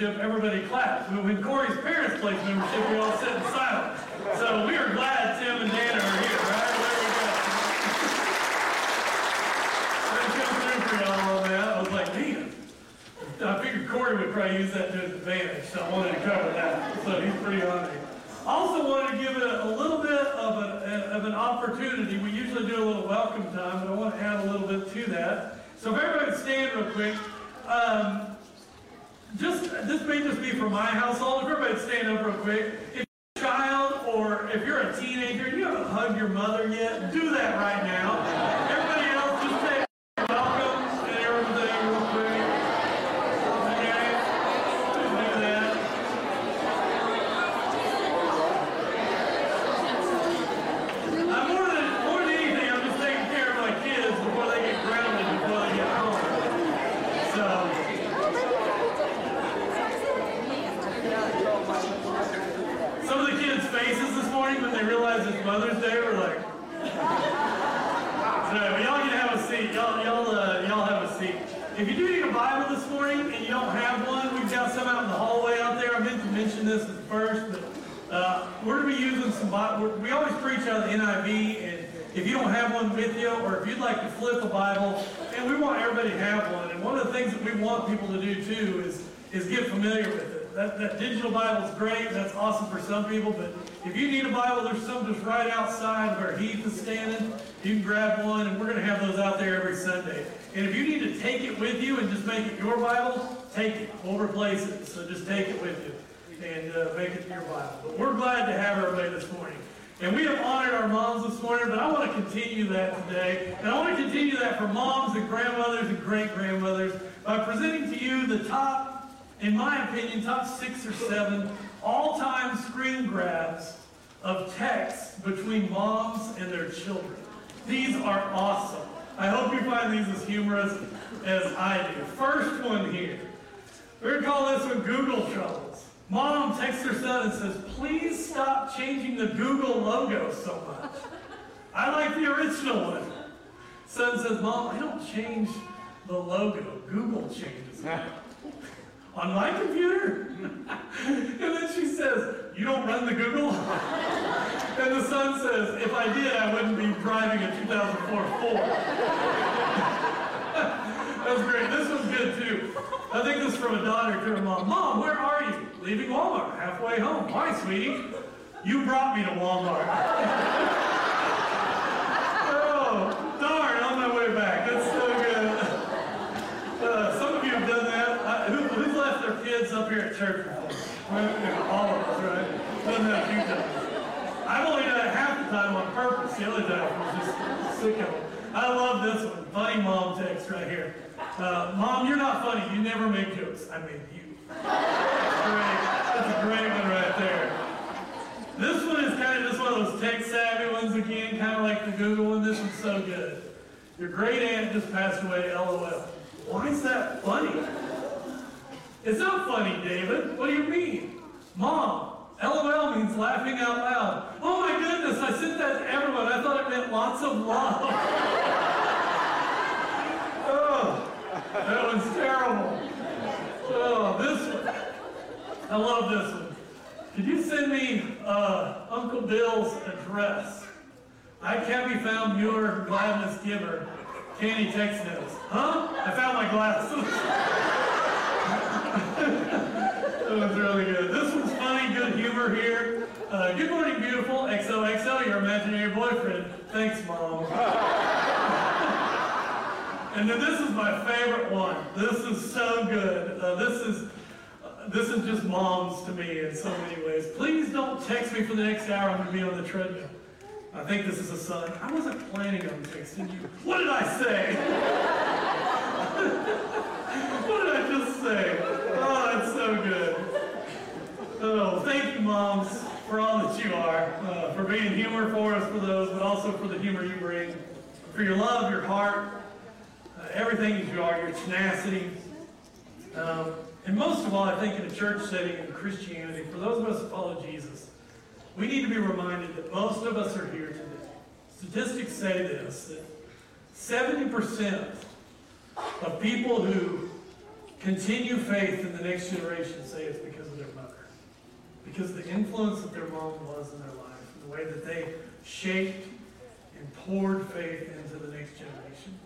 membership, everybody clapped. When Corey's parents placed membership, we all sat in silence. So we are glad Tim and Dana are here, right? There we go. They come through for y'all on that. I was like, man. I figured Corey would probably use that to his advantage, so I wanted to cover that. So he's pretty it. I also wanted to give it a, a little bit of, a, of an opportunity. We usually do a little welcome time, but I want to add a little bit to that. So if everybody stand real quick. Um, just this may just be for my household. If everybody stand up real quick. If you're a child or if you're a teenager and you haven't hugged your mother yet, do that right now. Everybody else just say welcome and everything real quick. Okay? Do that. I'm more than, more than anything, I'm just taking care of my kids before they get grounded before they get home. So, some of the kids' faces this morning when they realized it's Mother's Day were like, so y'all can have a seat. Y'all, y'all, uh, y'all have a seat. If you do need a Bible this morning and you don't have one, we've got some out in the hallway out there. I meant to mention this at first, but uh, we're going to be using some Bible. We always preach out of the NIV, and if you don't have one with you, or if you'd like to flip a Bible, and we want everybody to have one. And one of the things that we want people to do too is is get familiar with it. That, that digital Bible is great. That's awesome for some people. But if you need a Bible, there's some just right outside where Heath is standing. You can grab one, and we're going to have those out there every Sunday. And if you need to take it with you and just make it your Bible, take it. We'll replace it. So just take it with you and uh, make it your Bible. But we're glad to have everybody this morning. And we have honored our moms this morning, but I want to continue that today. And I want to continue that for moms and grandmothers and great grandmothers by presenting to you the top, in my opinion, top six or seven all time screen grabs of texts between moms and their children. These are awesome. I hope you find these as humorous as I do. First one here. We're going to call this one Google Troubles. Mom texts her son and says, please stop changing the Google logo so much. I like the original one. Son says, Mom, I don't change the logo. Google changes it. On my computer? and then she says, you don't run the Google? and the son says, if I did, I wouldn't be driving a 2004 Ford. That's great. This one's good too. I think this is from a daughter to her mom. Mom, where are you? Leaving Walmart. Halfway home. Why, sweetie? You brought me to Walmart. oh, darn, on my way back. That's so good. Uh, some of you have done that. Uh, who, who's left their kids up here at church before? All of us, right? Done that a few times. I've only done it half the time on purpose. The other time I was just sick of it. I love this one. Funny mom text right here. Uh, mom, you're not funny. You never make jokes. I made you. Great. That's a great one right there. This one is kind of just one of those tech savvy ones again, kind of like the Google one. This one's so good. Your great aunt just passed away, lol. Why is that funny? It's not funny, David. What do you mean? Mom, LOL means laughing out loud. Oh my goodness, I sent that to everyone. I thought it meant lots of love. oh, that one's terrible. Oh, this one. I love this one. Could you send me uh, Uncle Bill's address? I can't be found, Muir, gladness giver. Candy text notes. Huh? I found my glasses. that was really good. This one's funny, good humor here. Uh, good morning, beautiful. XOXO, your imaginary boyfriend. Thanks, Mom. and then this is my favorite one. This is so good. Uh, this is uh, this is just moms to me in so many ways. Please don't text me for the next hour. I'm going to be on the treadmill. I think this is a son. I wasn't planning on texting you. What did I say? what did I just say? So good. Oh, thank you, moms, for all that you are, uh, for being humor for us, for those, but also for the humor you bring, for your love, your heart, uh, everything that you are, your tenacity. Um, and most of all, I think in a church setting in Christianity, for those of us who follow Jesus, we need to be reminded that most of us are here today. Statistics say this that 70% of people who continue faith in the next generation say it's because of their mother. Because the influence that their mom was in their life, the way that they shaped and poured faith into the next generation.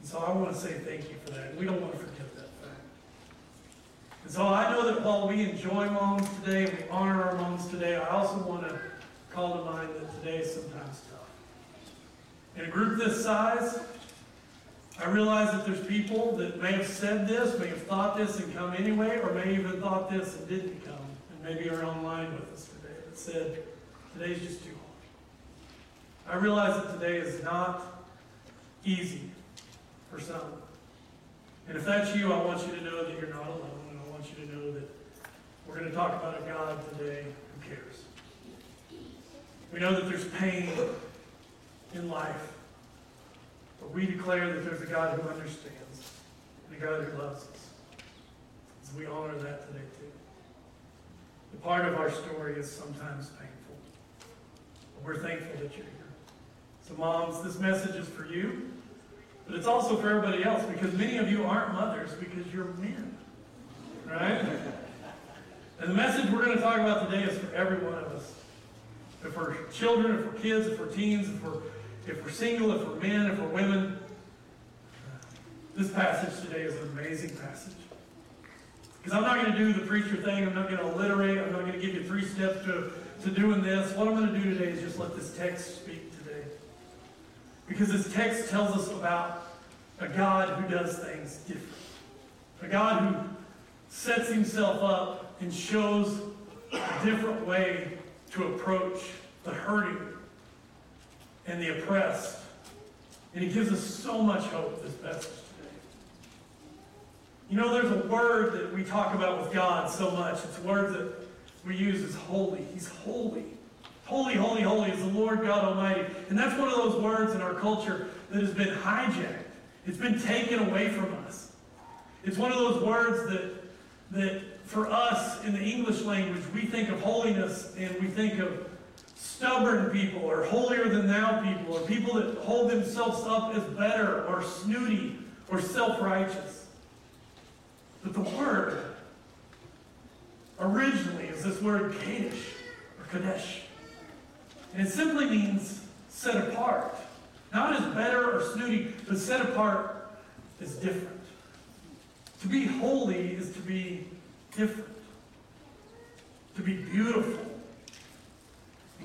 And so I want to say thank you for that. We don't want to forget that fact. And so I know that while we enjoy moms today, we honor our moms today, I also want to call to mind that today is sometimes tough. In a group this size, I realize that there's people that may have said this, may have thought this and come anyway, or may even thought this and didn't come, and maybe are online with us today that said, today's just too hard. I realize that today is not easy for some. And if that's you, I want you to know that you're not alone, and I want you to know that we're going to talk about a God today who cares. We know that there's pain in life. We declare that there's a God who understands and a God who loves us. So we honor that today too. The part of our story is sometimes painful. But we're thankful that you're here. So moms, this message is for you, but it's also for everybody else because many of you aren't mothers because you're men. Right? And the message we're going to talk about today is for every one of us. If we're children, if we're kids, if we're teens, if we're if we're single, if we're men, if we're women. Uh, this passage today is an amazing passage. Because I'm not going to do the preacher thing. I'm not going to alliterate. I'm not going to give you three steps to, to doing this. What I'm going to do today is just let this text speak today. Because this text tells us about a God who does things different. A God who sets himself up and shows a different way to approach the hurting and the oppressed. And he gives us so much hope, this message today. You know, there's a word that we talk about with God so much. It's a word that we use as holy. He's holy. Holy, holy, holy is the Lord God Almighty. And that's one of those words in our culture that has been hijacked. It's been taken away from us. It's one of those words that, that for us in the English language, we think of holiness and we think of stubborn people or holier than thou people or people that hold themselves up as better or snooty or self-righteous. But the word originally is this word Kadesh or Kadesh. And it simply means set apart. Not as better or snooty, but set apart is different. To be holy is to be different. To be beautiful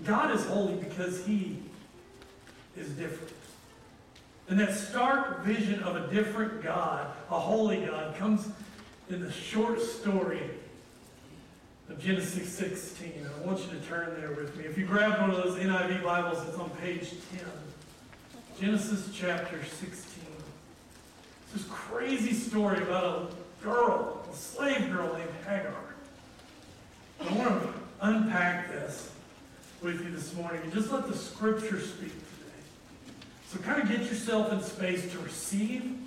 God is holy because he is different. And that stark vision of a different God, a holy God, comes in the short story of Genesis 16. I want you to turn there with me. If you grab one of those NIV Bibles, it's on page 10. Genesis chapter 16. It's this crazy story about a girl, a slave girl named Hagar. I want to unpack this with you this morning and just let the scripture speak today. So kind of get yourself in space to receive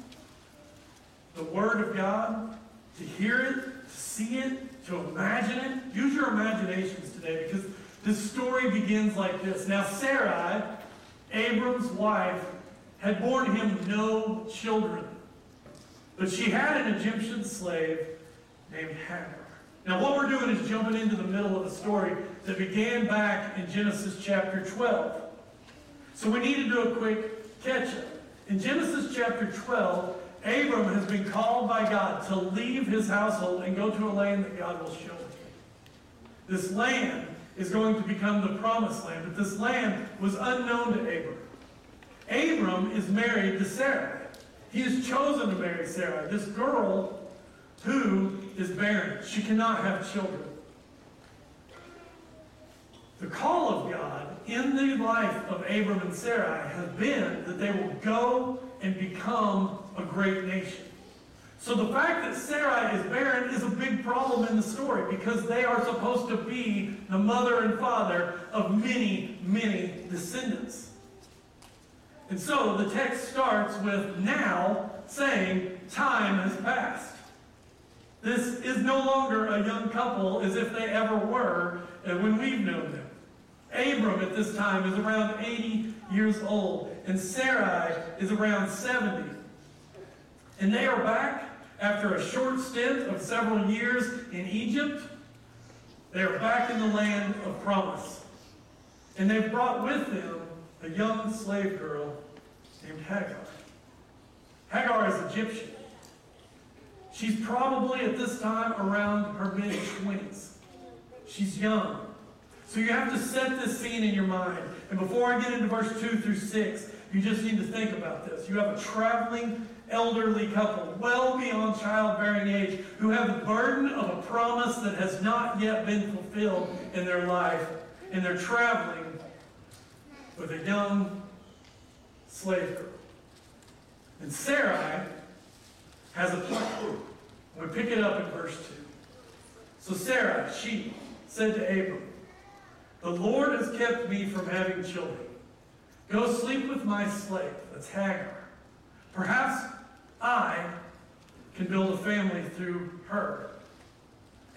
the word of God, to hear it, to see it, to imagine it. Use your imaginations today because this story begins like this. Now Sarai, Abram's wife, had borne him no children. But she had an Egyptian slave named Hagar. Now, what we're doing is jumping into the middle of the story that began back in Genesis chapter 12. So we need to do a quick catch up. In Genesis chapter 12, Abram has been called by God to leave his household and go to a land that God will show him. This land is going to become the promised land, but this land was unknown to Abram. Abram is married to Sarah. He has chosen to marry Sarah, this girl who is barren. She cannot have children. The call of God in the life of Abram and Sarai has been that they will go and become a great nation. So the fact that Sarai is barren is a big problem in the story because they are supposed to be the mother and father of many, many descendants. And so the text starts with now saying time has passed. This is no longer a young couple as if they ever were when we've known them. Abram at this time is around 80 years old, and Sarai is around 70. And they are back after a short stint of several years in Egypt. They are back in the land of promise. And they've brought with them a young slave girl named Hagar. Hagar is Egyptian. She's probably at this time around her mid 20s. She's young. So you have to set this scene in your mind. And before I get into verse 2 through 6, you just need to think about this. You have a traveling elderly couple, well beyond childbearing age, who have the burden of a promise that has not yet been fulfilled in their life. And they're traveling with a young slave girl. And Sarai has a plan. We pick it up in verse 2. So Sarah, she said to Abram, The Lord has kept me from having children. Go sleep with my slave, that's Hagar. Perhaps I can build a family through her.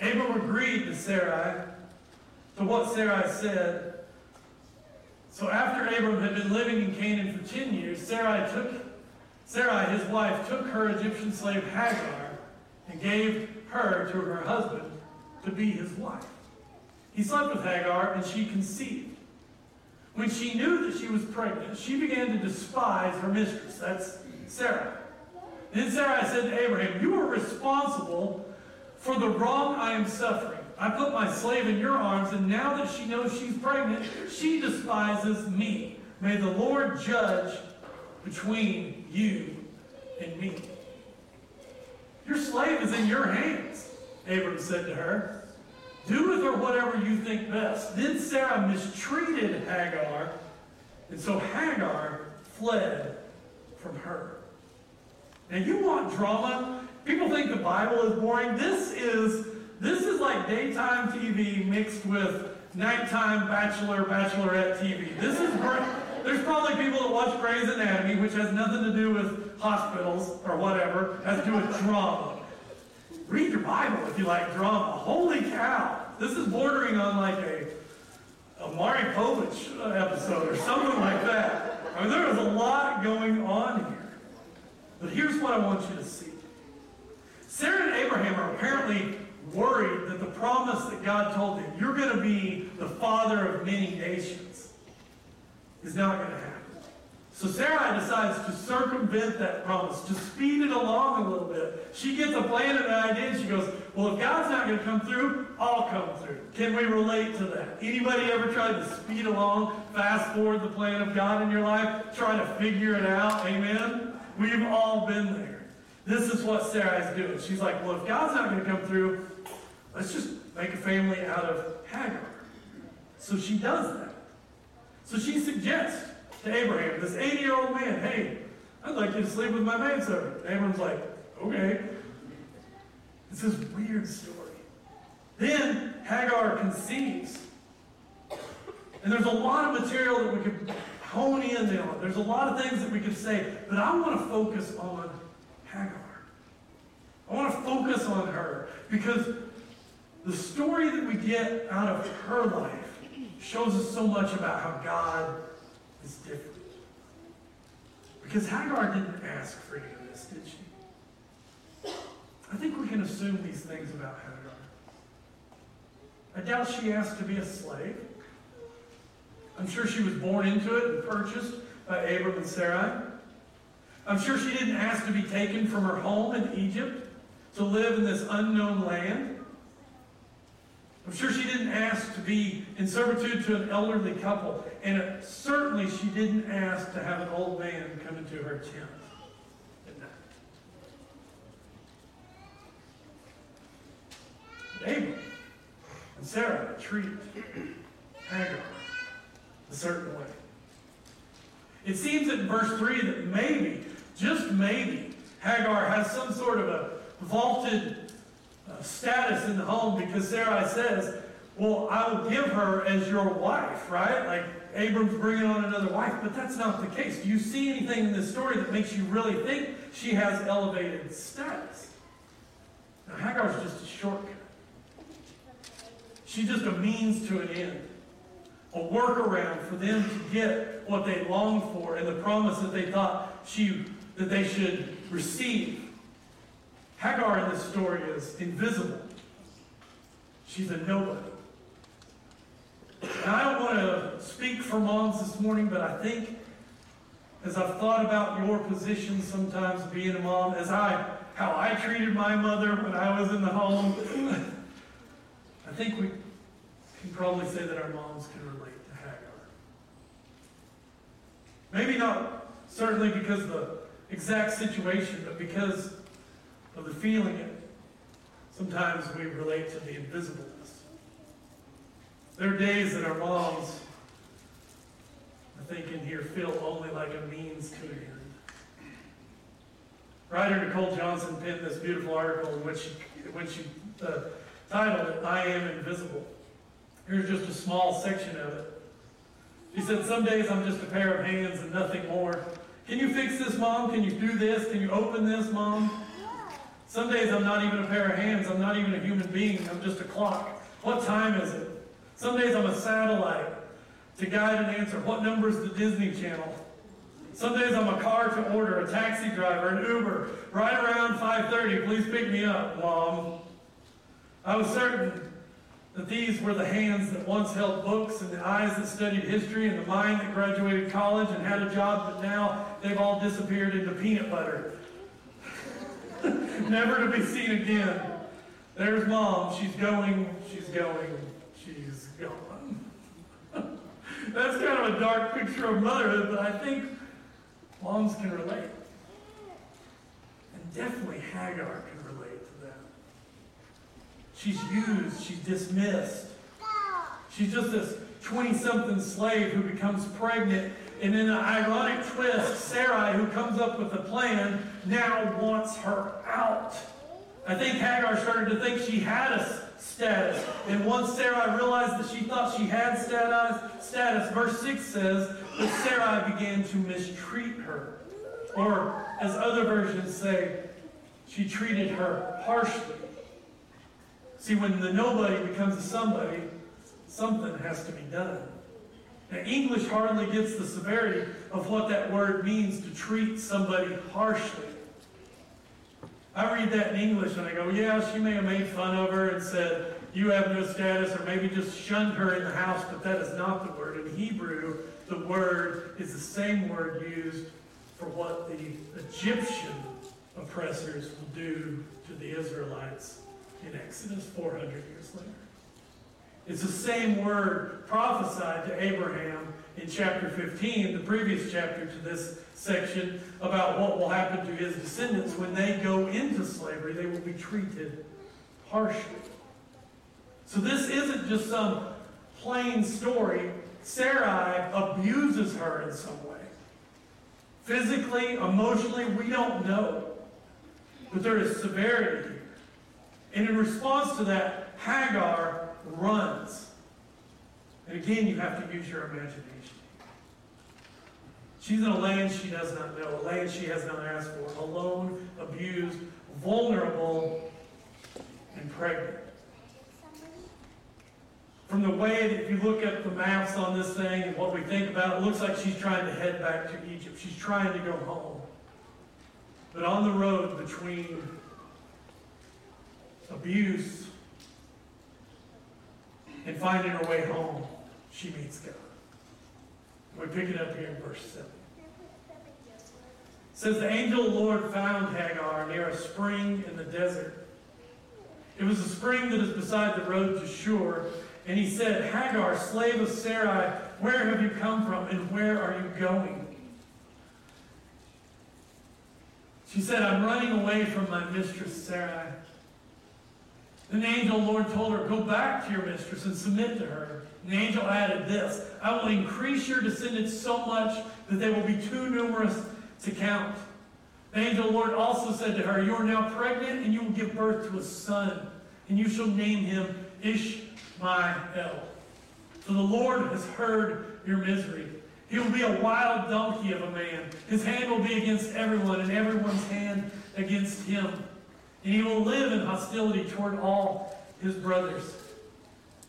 Abram agreed to Sarai, to what Sarai said. So after Abram had been living in Canaan for 10 years, Sarai took Sarai, his wife, took her Egyptian slave Hagar and gave her to her husband to be his wife. He slept with Hagar and she conceived. When she knew that she was pregnant, she began to despise her mistress. That's Sarah. Then Sarah said to Abraham, You are responsible for the wrong I am suffering. I put my slave in your arms, and now that she knows she's pregnant, she despises me. May the Lord judge between you and me. Your slave is in your hands, Abram said to her. Do with her whatever you think best. Then Sarah mistreated Hagar, and so Hagar fled from her. Now you want drama? People think the Bible is boring. This is this is like daytime TV mixed with nighttime bachelor bachelorette TV. This is. There's probably people that watch Grey's Anatomy, which has nothing to do with hospitals or whatever, has to do with drama. Read your Bible if you like drama. Holy cow. This is bordering on like a, a Maury Povich uh, episode or something like that. I mean, there is a lot going on here. But here's what I want you to see. Sarah and Abraham are apparently worried that the promise that God told them, you're going to be the father of many nations, is not going to happen. So Sarai decides to circumvent that promise, to speed it along a little bit. She gets a plan and an idea, and she goes, well, if God's not going to come through, I'll come through. Can we relate to that? Anybody ever tried to speed along, fast forward the plan of God in your life, try to figure it out? Amen? We've all been there. This is what Sarai's doing. She's like, well, if God's not going to come through, let's just make a family out of Hagar. So she does that. So she suggests to Abraham, this 80 year old man, hey, I'd like you to sleep with my manservant. Abram's like, okay. It's this weird story. Then Hagar conceives. And there's a lot of material that we could hone in on. There's a lot of things that we could say, but I want to focus on Hagar. I want to focus on her because the story that we get out of her life shows us so much about how God is different. Because Hagar didn't ask for any of this, did she? I think we can assume these things about Hagar. I doubt she asked to be a slave. I'm sure she was born into it and purchased by Abram and Sarai. I'm sure she didn't ask to be taken from her home in Egypt to live in this unknown land. I'm sure she didn't ask to be in servitude to an elderly couple. And certainly she didn't ask to have an old man come into her tent Abram and Sarah treat Hagar a certain way. It seems in verse 3 that maybe, just maybe, Hagar has some sort of a vaulted uh, status in the home because Sarai says, Well, I will give her as your wife, right? Like Abram's bringing on another wife, but that's not the case. Do you see anything in this story that makes you really think she has elevated status? Now, Hagar's just a shortcut. She's just a means to an end. a workaround for them to get what they longed for and the promise that they thought she that they should receive. Hagar in this story is invisible. She's a nobody. And I don't want to speak for moms this morning, but I think as I've thought about your position sometimes being a mom, as I how I treated my mother when I was in the home, I think we probably say that our moms can relate to Hagar. Maybe not certainly because of the exact situation, but because of the feeling it. Sometimes we relate to the invisibleness. There are days that our moms, I think in here, feel only like a means to an end. Writer Nicole Johnson penned this beautiful article in which she, when she uh, titled it, I Am Invisible. Here's just a small section of it. She said, Some days I'm just a pair of hands and nothing more. Can you fix this, Mom? Can you do this? Can you open this, Mom? Some days I'm not even a pair of hands. I'm not even a human being. I'm just a clock. What time is it? Some days I'm a satellite to guide and answer. What number is the Disney Channel? Some days I'm a car to order, a taxi driver, an Uber. Right around 5.30, please pick me up, Mom. I was certain that these were the hands that once held books and the eyes that studied history and the mind that graduated college and had a job, but now they've all disappeared into peanut butter. Never to be seen again. There's mom. She's going, she's going, she's gone. That's kind of a dark picture of motherhood, but I think moms can relate. And definitely Hagar She's used, she's dismissed. She's just this 20 something slave who becomes pregnant. And in an ironic twist, Sarai, who comes up with the plan, now wants her out. I think Hagar started to think she had a status. And once Sarai realized that she thought she had status, status verse 6 says that Sarai began to mistreat her. Or, as other versions say, she treated her harshly. See, when the nobody becomes a somebody, something has to be done. Now, English hardly gets the severity of what that word means to treat somebody harshly. I read that in English and I go, yeah, she may have made fun of her and said, you have no status, or maybe just shunned her in the house, but that is not the word. In Hebrew, the word is the same word used for what the Egyptian oppressors will do to the Israelites in Exodus 400 years later. It's the same word prophesied to Abraham in chapter 15, the previous chapter to this section, about what will happen to his descendants when they go into slavery. They will be treated harshly. So this isn't just some plain story. Sarai abuses her in some way. Physically, emotionally, we don't know. But there is severity and in response to that, Hagar runs. And again, you have to use your imagination. She's in a land she does not know, a land she has not asked for, alone, abused, vulnerable, and pregnant. From the way that if you look at the maps on this thing and what we think about, it looks like she's trying to head back to Egypt. She's trying to go home. But on the road between abuse, and finding her way home, she meets God. We pick it up here in verse 7. It says, The angel of the Lord found Hagar near a spring in the desert. It was a spring that is beside the road to Shur. And he said, Hagar, slave of Sarai, where have you come from and where are you going? She said, I'm running away from my mistress Sarai. Then the angel Lord told her, Go back to your mistress and submit to her. And the angel added this I will increase your descendants so much that they will be too numerous to count. The angel Lord also said to her, You are now pregnant, and you will give birth to a son, and you shall name him Ishmael. For the Lord has heard your misery. He will be a wild donkey of a man. His hand will be against everyone, and everyone's hand against him and he will live in hostility toward all his brothers.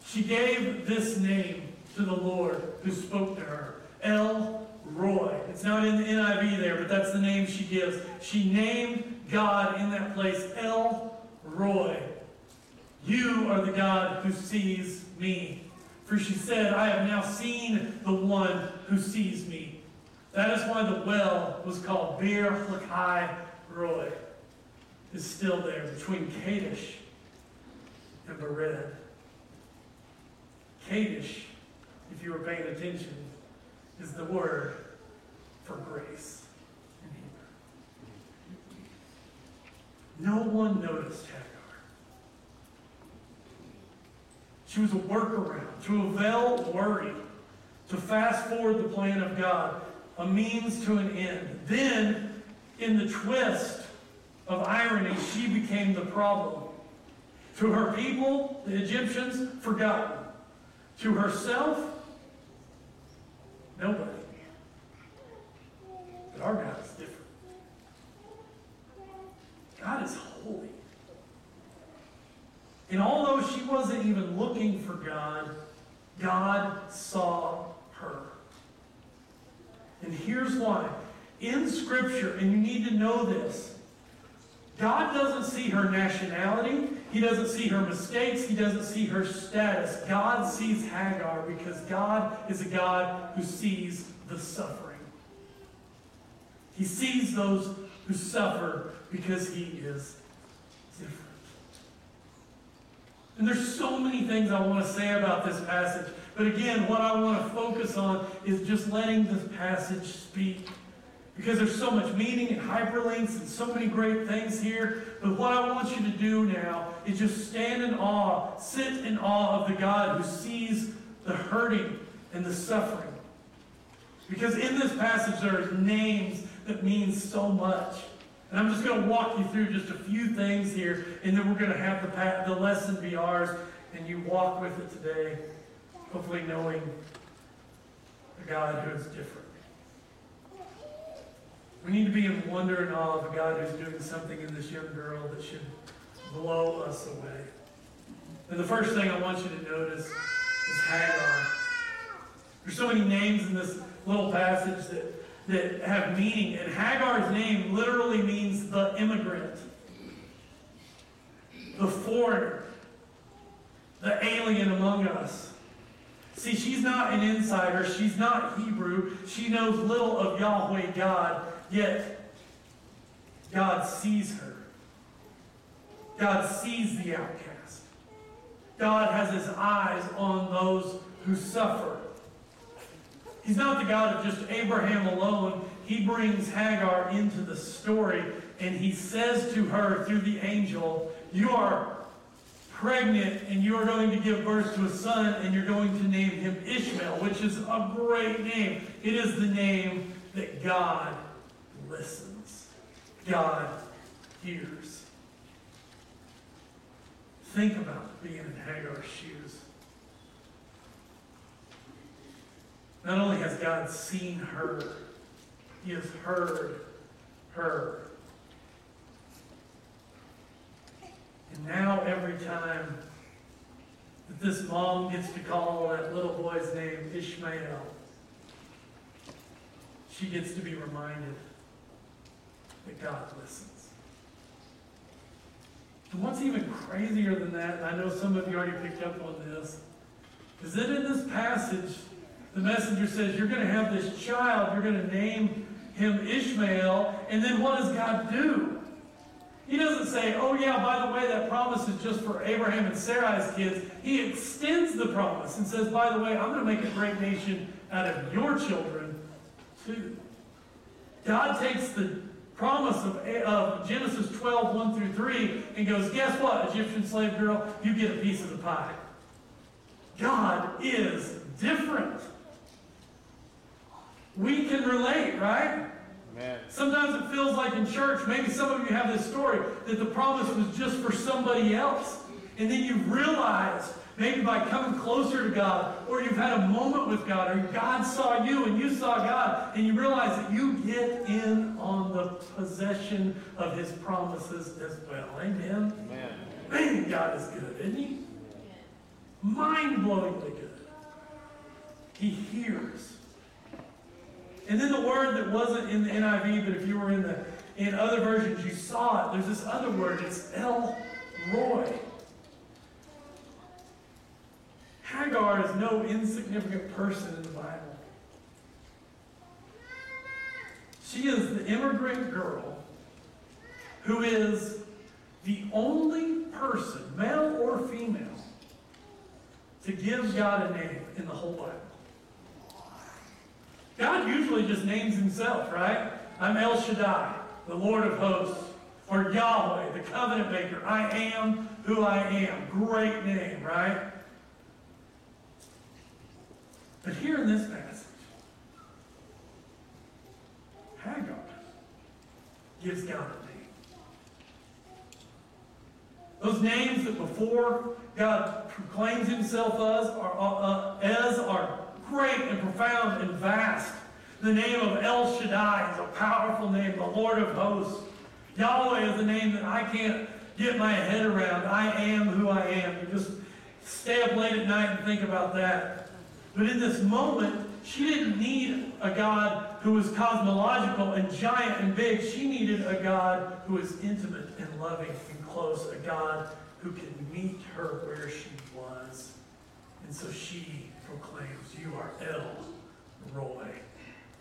She gave this name to the Lord who spoke to her. El Roi. It's not in the NIV there, but that's the name she gives. She named God in that place El Roi. You are the God who sees me. For she said, I have now seen the one who sees me. That is why the well was called Beer Lahai Roi. Is still there between Kadesh and Bered. Kadesh, if you were paying attention, is the word for grace in Hebrew. No one noticed Hagar. She was a workaround to avail worry, to fast forward the plan of God, a means to an end. Then, in the twist of irony, she became the problem. To her people, the Egyptians, forgotten. To herself, nobody. But our God is different. God is holy. And although she wasn't even looking for God, God saw her. And here's why. In Scripture, and you need to know this, God doesn't see her nationality. He doesn't see her mistakes. He doesn't see her status. God sees Hagar because God is a God who sees the suffering. He sees those who suffer because he is different. And there's so many things I want to say about this passage. But again, what I want to focus on is just letting this passage speak. Because there's so much meaning and hyperlinks and so many great things here. But what I want you to do now is just stand in awe, sit in awe of the God who sees the hurting and the suffering. Because in this passage there are names that mean so much. And I'm just going to walk you through just a few things here, and then we're going to have the, the lesson be ours, and you walk with it today, hopefully knowing a God who is different. We need to be in wonder and awe of a God who's doing something in this young girl that should blow us away. And the first thing I want you to notice is Hagar. There's so many names in this little passage that that have meaning. And Hagar's name literally means the immigrant, the foreigner, the alien among us. See, she's not an insider. She's not Hebrew. She knows little of Yahweh God, yet God sees her. God sees the outcast. God has his eyes on those who suffer. He's not the God of just Abraham alone. He brings Hagar into the story and he says to her through the angel, You are pregnant and you are going to give birth to a son and you're going to name him Ishmael, which is a great name. It is the name that God listens, God hears. Think about being in Hagar's shoes. Not only has God seen her, He has heard her. And now, every time that this mom gets to call that little boy's name Ishmael, she gets to be reminded God listens. And what's even crazier than that, and I know some of you already picked up on this, is that in this passage, the messenger says, You're going to have this child, you're going to name him Ishmael, and then what does God do? He doesn't say, Oh, yeah, by the way, that promise is just for Abraham and Sarai's kids. He extends the promise and says, By the way, I'm going to make a great nation out of your children, too. God takes the promise of, of Genesis 12, 1 through 3, and goes, Guess what, Egyptian slave girl? You get a piece of the pie. God is different. We can relate, right? Amen. Sometimes it feels like in church, maybe some of you have this story, that the promise was just for somebody else. And then you realize, maybe by coming closer to God, or you've had a moment with God, or God saw you and you saw God, and you realize that you get in on the possession of his promises as well. Amen? Amen. Man, God is good, isn't he? Mind blowingly good. He hears. And then the word that wasn't in the NIV, but if you were in the in other versions, you saw it. There's this other word. It's El Roi. Hagar is no insignificant person in the Bible. She is the immigrant girl who is the only person, male or female, to give God a name in the whole Bible. God usually just names himself, right? I'm El Shaddai, the Lord of hosts, or Yahweh, the covenant maker. I am who I am. Great name, right? But here in this passage, Hagar gives God a name. Those names that before God proclaims himself as are, uh, uh, as are great and profound and vast. The name of El Shaddai is a powerful name, the Lord of hosts. Yahweh is a name that I can't get my head around. I am who I am. You just stay up late at night and think about that. But in this moment, she didn't need a God who was cosmological and giant and big. She needed a God who was intimate and loving and close, a God who can meet her where she was. And so she proclaims, You are El Roi,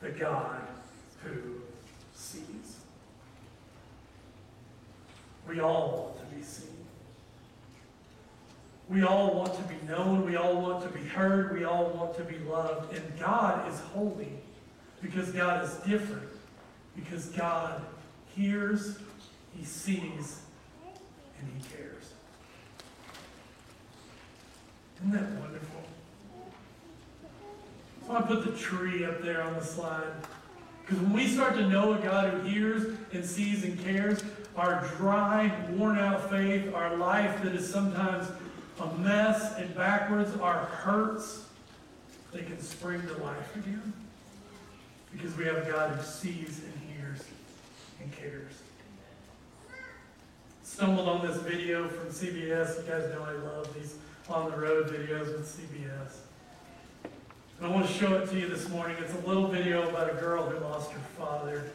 the God who sees. We all want to be seen. We all want to be known. We all want to be heard. We all want to be loved. And God is holy because God is different. Because God hears, He sees, and He cares. Isn't that wonderful? So I put the tree up there on the slide. Because when we start to know a God who hears and sees and cares, our dry, worn out faith, our life that is sometimes a mess and backwards, our hurts, they can spring to life again. Because we have a God who sees and hears and cares. Stumbled on this video from CBS. You guys know I love these on the road videos with CBS. And I want to show it to you this morning. It's a little video about a girl who lost her father.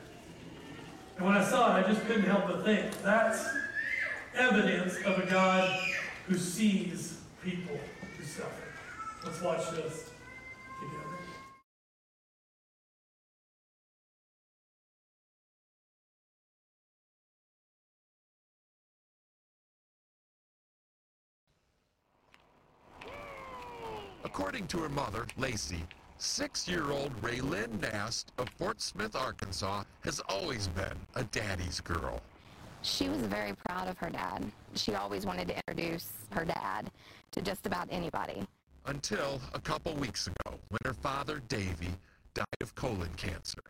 And when I saw it, I just couldn't help but think that's evidence of a God who sees people who suffer. Let's watch this together. According to her mother, Lacey, six-year-old Raylyn Nast of Fort Smith, Arkansas, has always been a daddy's girl. She was very proud of her dad. She always wanted to introduce her dad to just about anybody. Until a couple weeks ago, when her father, Davy, died of colon cancer.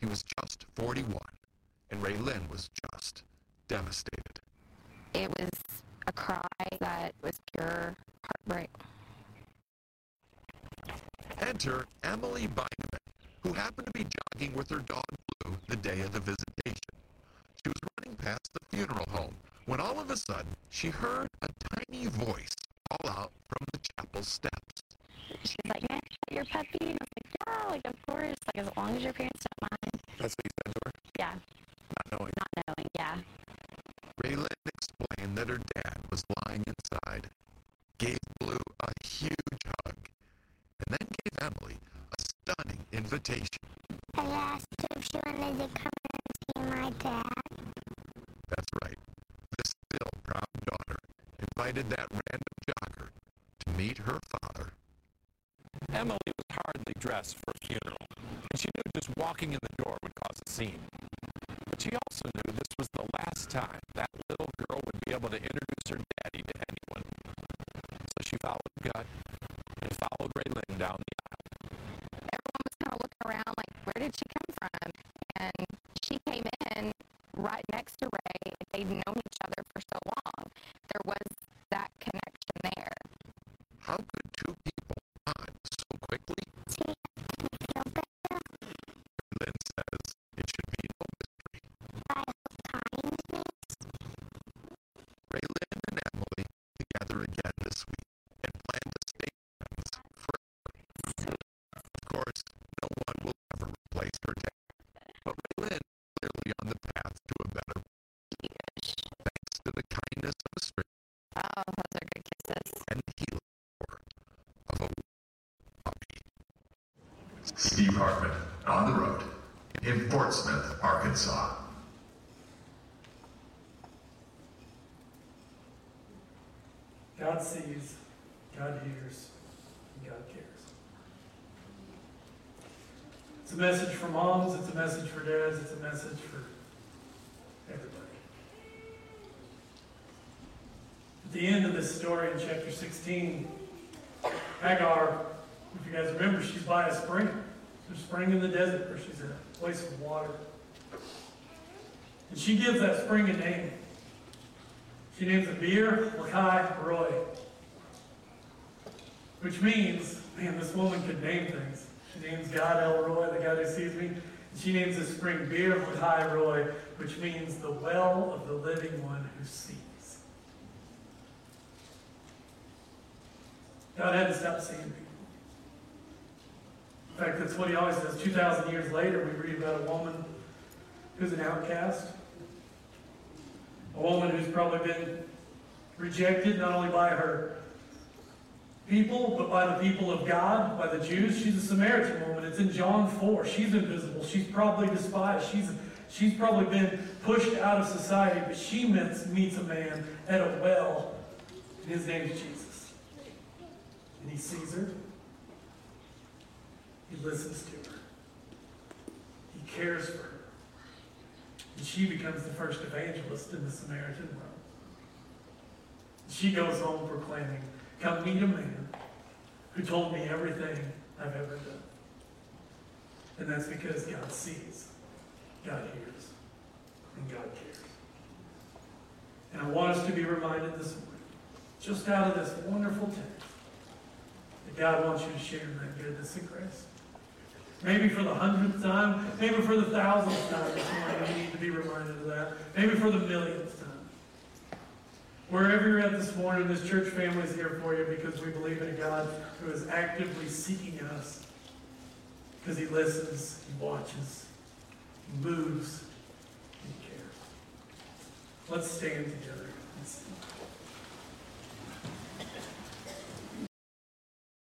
He was just 41, and Raylyn was just devastated. It was a cry that was pure heartbreak. Enter Emily Beineman, who happened to be jogging with her dog Blue the day of the visitation. She was past the funeral home when all of a sudden she heard a tiny voice call out from the chapel steps. She was like, "May I pet your puppy?" And I was like, "Yeah, like of course, like as long as your parents don't mind." That's what he said to her, Yeah, not knowing. not knowing. Yeah, Raylyn explained that her dad was lying inside, gave Blue a huge hug, and then gave Emily a stunning invitation. Invited that random jogger to meet her father. Emily was hardly dressed for a funeral, and she knew just walking in the door would cause a scene. But she also knew this was the last time that little girl would be able to introduce her daddy to anyone. So she followed God and followed Raylyn down the aisle. everyone was kind of looking around, like, "Where did she come from?" And she came in right next to Ray. They'd known each other for so long. There was Hartman on the road in Portsmouth, Arkansas. God sees, God hears, and God cares. It's a message for moms, it's a message for dads, it's a message for everybody. At the end of this story in chapter 16, Hagar, if you guys remember, she's by a spring. A spring in the desert where she's at, a place of water. And she gives that spring a name. She names it Beer Lahai Roi. Which means, man, this woman could name things. She names God El Roi, the God who sees me. And she names the spring Beer Lahai Roi, which means the well of the living one who sees. God had to stop seeing people. In fact, that's what he always says. 2,000 years later, we read about a woman who's an outcast. A woman who's probably been rejected not only by her people, but by the people of God, by the Jews. She's a Samaritan woman. It's in John 4. She's invisible. She's probably despised. She's, she's probably been pushed out of society, but she meets, meets a man at a well, and his name is Jesus. And he sees her. Listens to her. He cares for her. And she becomes the first evangelist in the Samaritan world. She goes home proclaiming, Come meet a man who told me everything I've ever done. And that's because God sees, God hears, and God cares. And I want us to be reminded this morning, just out of this wonderful text, that God wants you to share in that goodness and grace. Maybe for the hundredth time, maybe for the thousandth time this morning, you need to be reminded of that. Maybe for the millionth time. Wherever you're at this morning, this church family is here for you because we believe in a God who is actively seeking us. Because he listens, he watches, he moves, he cares. Let's stand together and sing.